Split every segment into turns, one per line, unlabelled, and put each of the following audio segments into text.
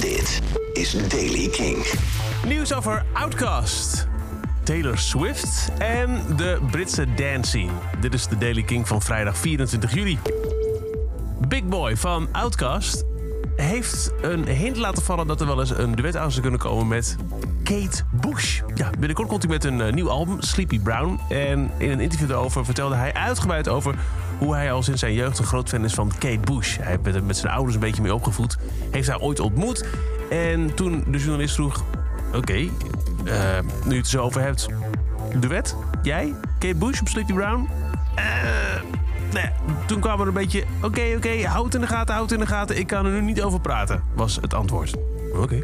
Dit is Daily King.
Nieuws over Outkast, Taylor Swift en de Britse dance scene. Dit is de Daily King van vrijdag 24 juli. Big Boy van Outkast heeft een hint laten vallen dat er wel eens een duet aan zou kunnen komen met Kate Bush. Ja, binnenkort komt hij met een eh, nieuw album, Sleepy Brown. En in een interview daarover vertelde hij uitgebreid over hoe hij al sinds zijn jeugd een groot fan is van Kate Bush. Hij heeft met zijn ouders een beetje mee opgevoed. Heeft haar ooit ontmoet. En toen de journalist vroeg: Oké, eh, nu je het zo over hebt, duet? Jij? Kate Bush op Sleepy Brown? Eh, nee. Toen kwam er een beetje: Oké, oké, houd in de gaten, houd in de gaten. Ik kan er nu niet over praten, was het antwoord. Oké.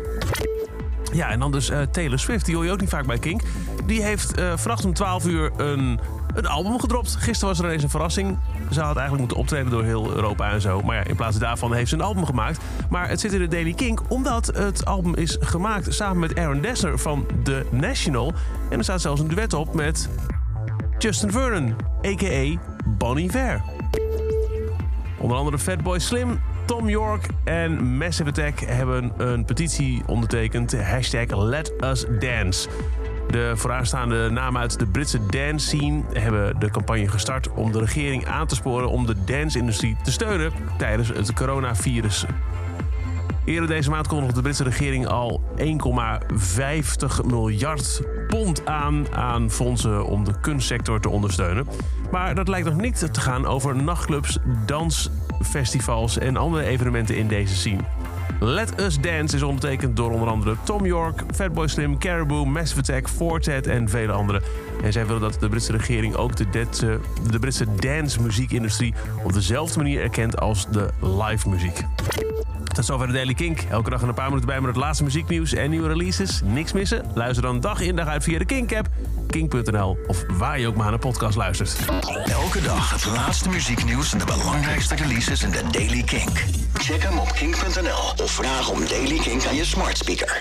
Ja, en dan dus eh, Taylor Swift, die hoor je ook niet vaak bij Kink. Die heeft uh, vannacht om 12 uur een, een album gedropt. Gisteren was er ineens een verrassing. Ze had eigenlijk moeten optreden door heel Europa en zo. Maar ja, in plaats daarvan heeft ze een album gemaakt. Maar het zit in de Daily Kink omdat het album is gemaakt samen met Aaron Dessner van The National. En er staat zelfs een duet op met Justin Vernon, a.k.a. Ver. Onder andere Fatboy Slim, Tom York en Massive Attack hebben een petitie ondertekend. Hashtag Let Us Dance. De vooraanstaande namen uit de Britse dance scene hebben de campagne gestart om de regering aan te sporen om de dance-industrie te steunen tijdens het coronavirus. Eerder deze maand kondigde de Britse regering al 1,50 miljard pond aan aan fondsen om de kunstsector te ondersteunen. Maar dat lijkt nog niet te gaan over nachtclubs, dansfestivals en andere evenementen in deze scene. Let Us Dance is ondertekend door onder andere Tom York, Fatboy Slim, Caribou, Massive Attack, Fortet en vele anderen. En zij willen dat de Britse regering ook de, de Britse dance muziekindustrie op dezelfde manier erkent als de live muziek. Tot zover de Daily Kink. Elke dag een paar minuten bij met het laatste muzieknieuws en nieuwe releases. Niks missen? Luister dan dag in dag uit via de Kink-app, kink.nl of waar je ook maar naar een podcast luistert.
Elke dag het laatste muzieknieuws en de belangrijkste releases in de Daily Kink. Check hem op kink.nl of vraag om Daily Kink aan je smart speaker.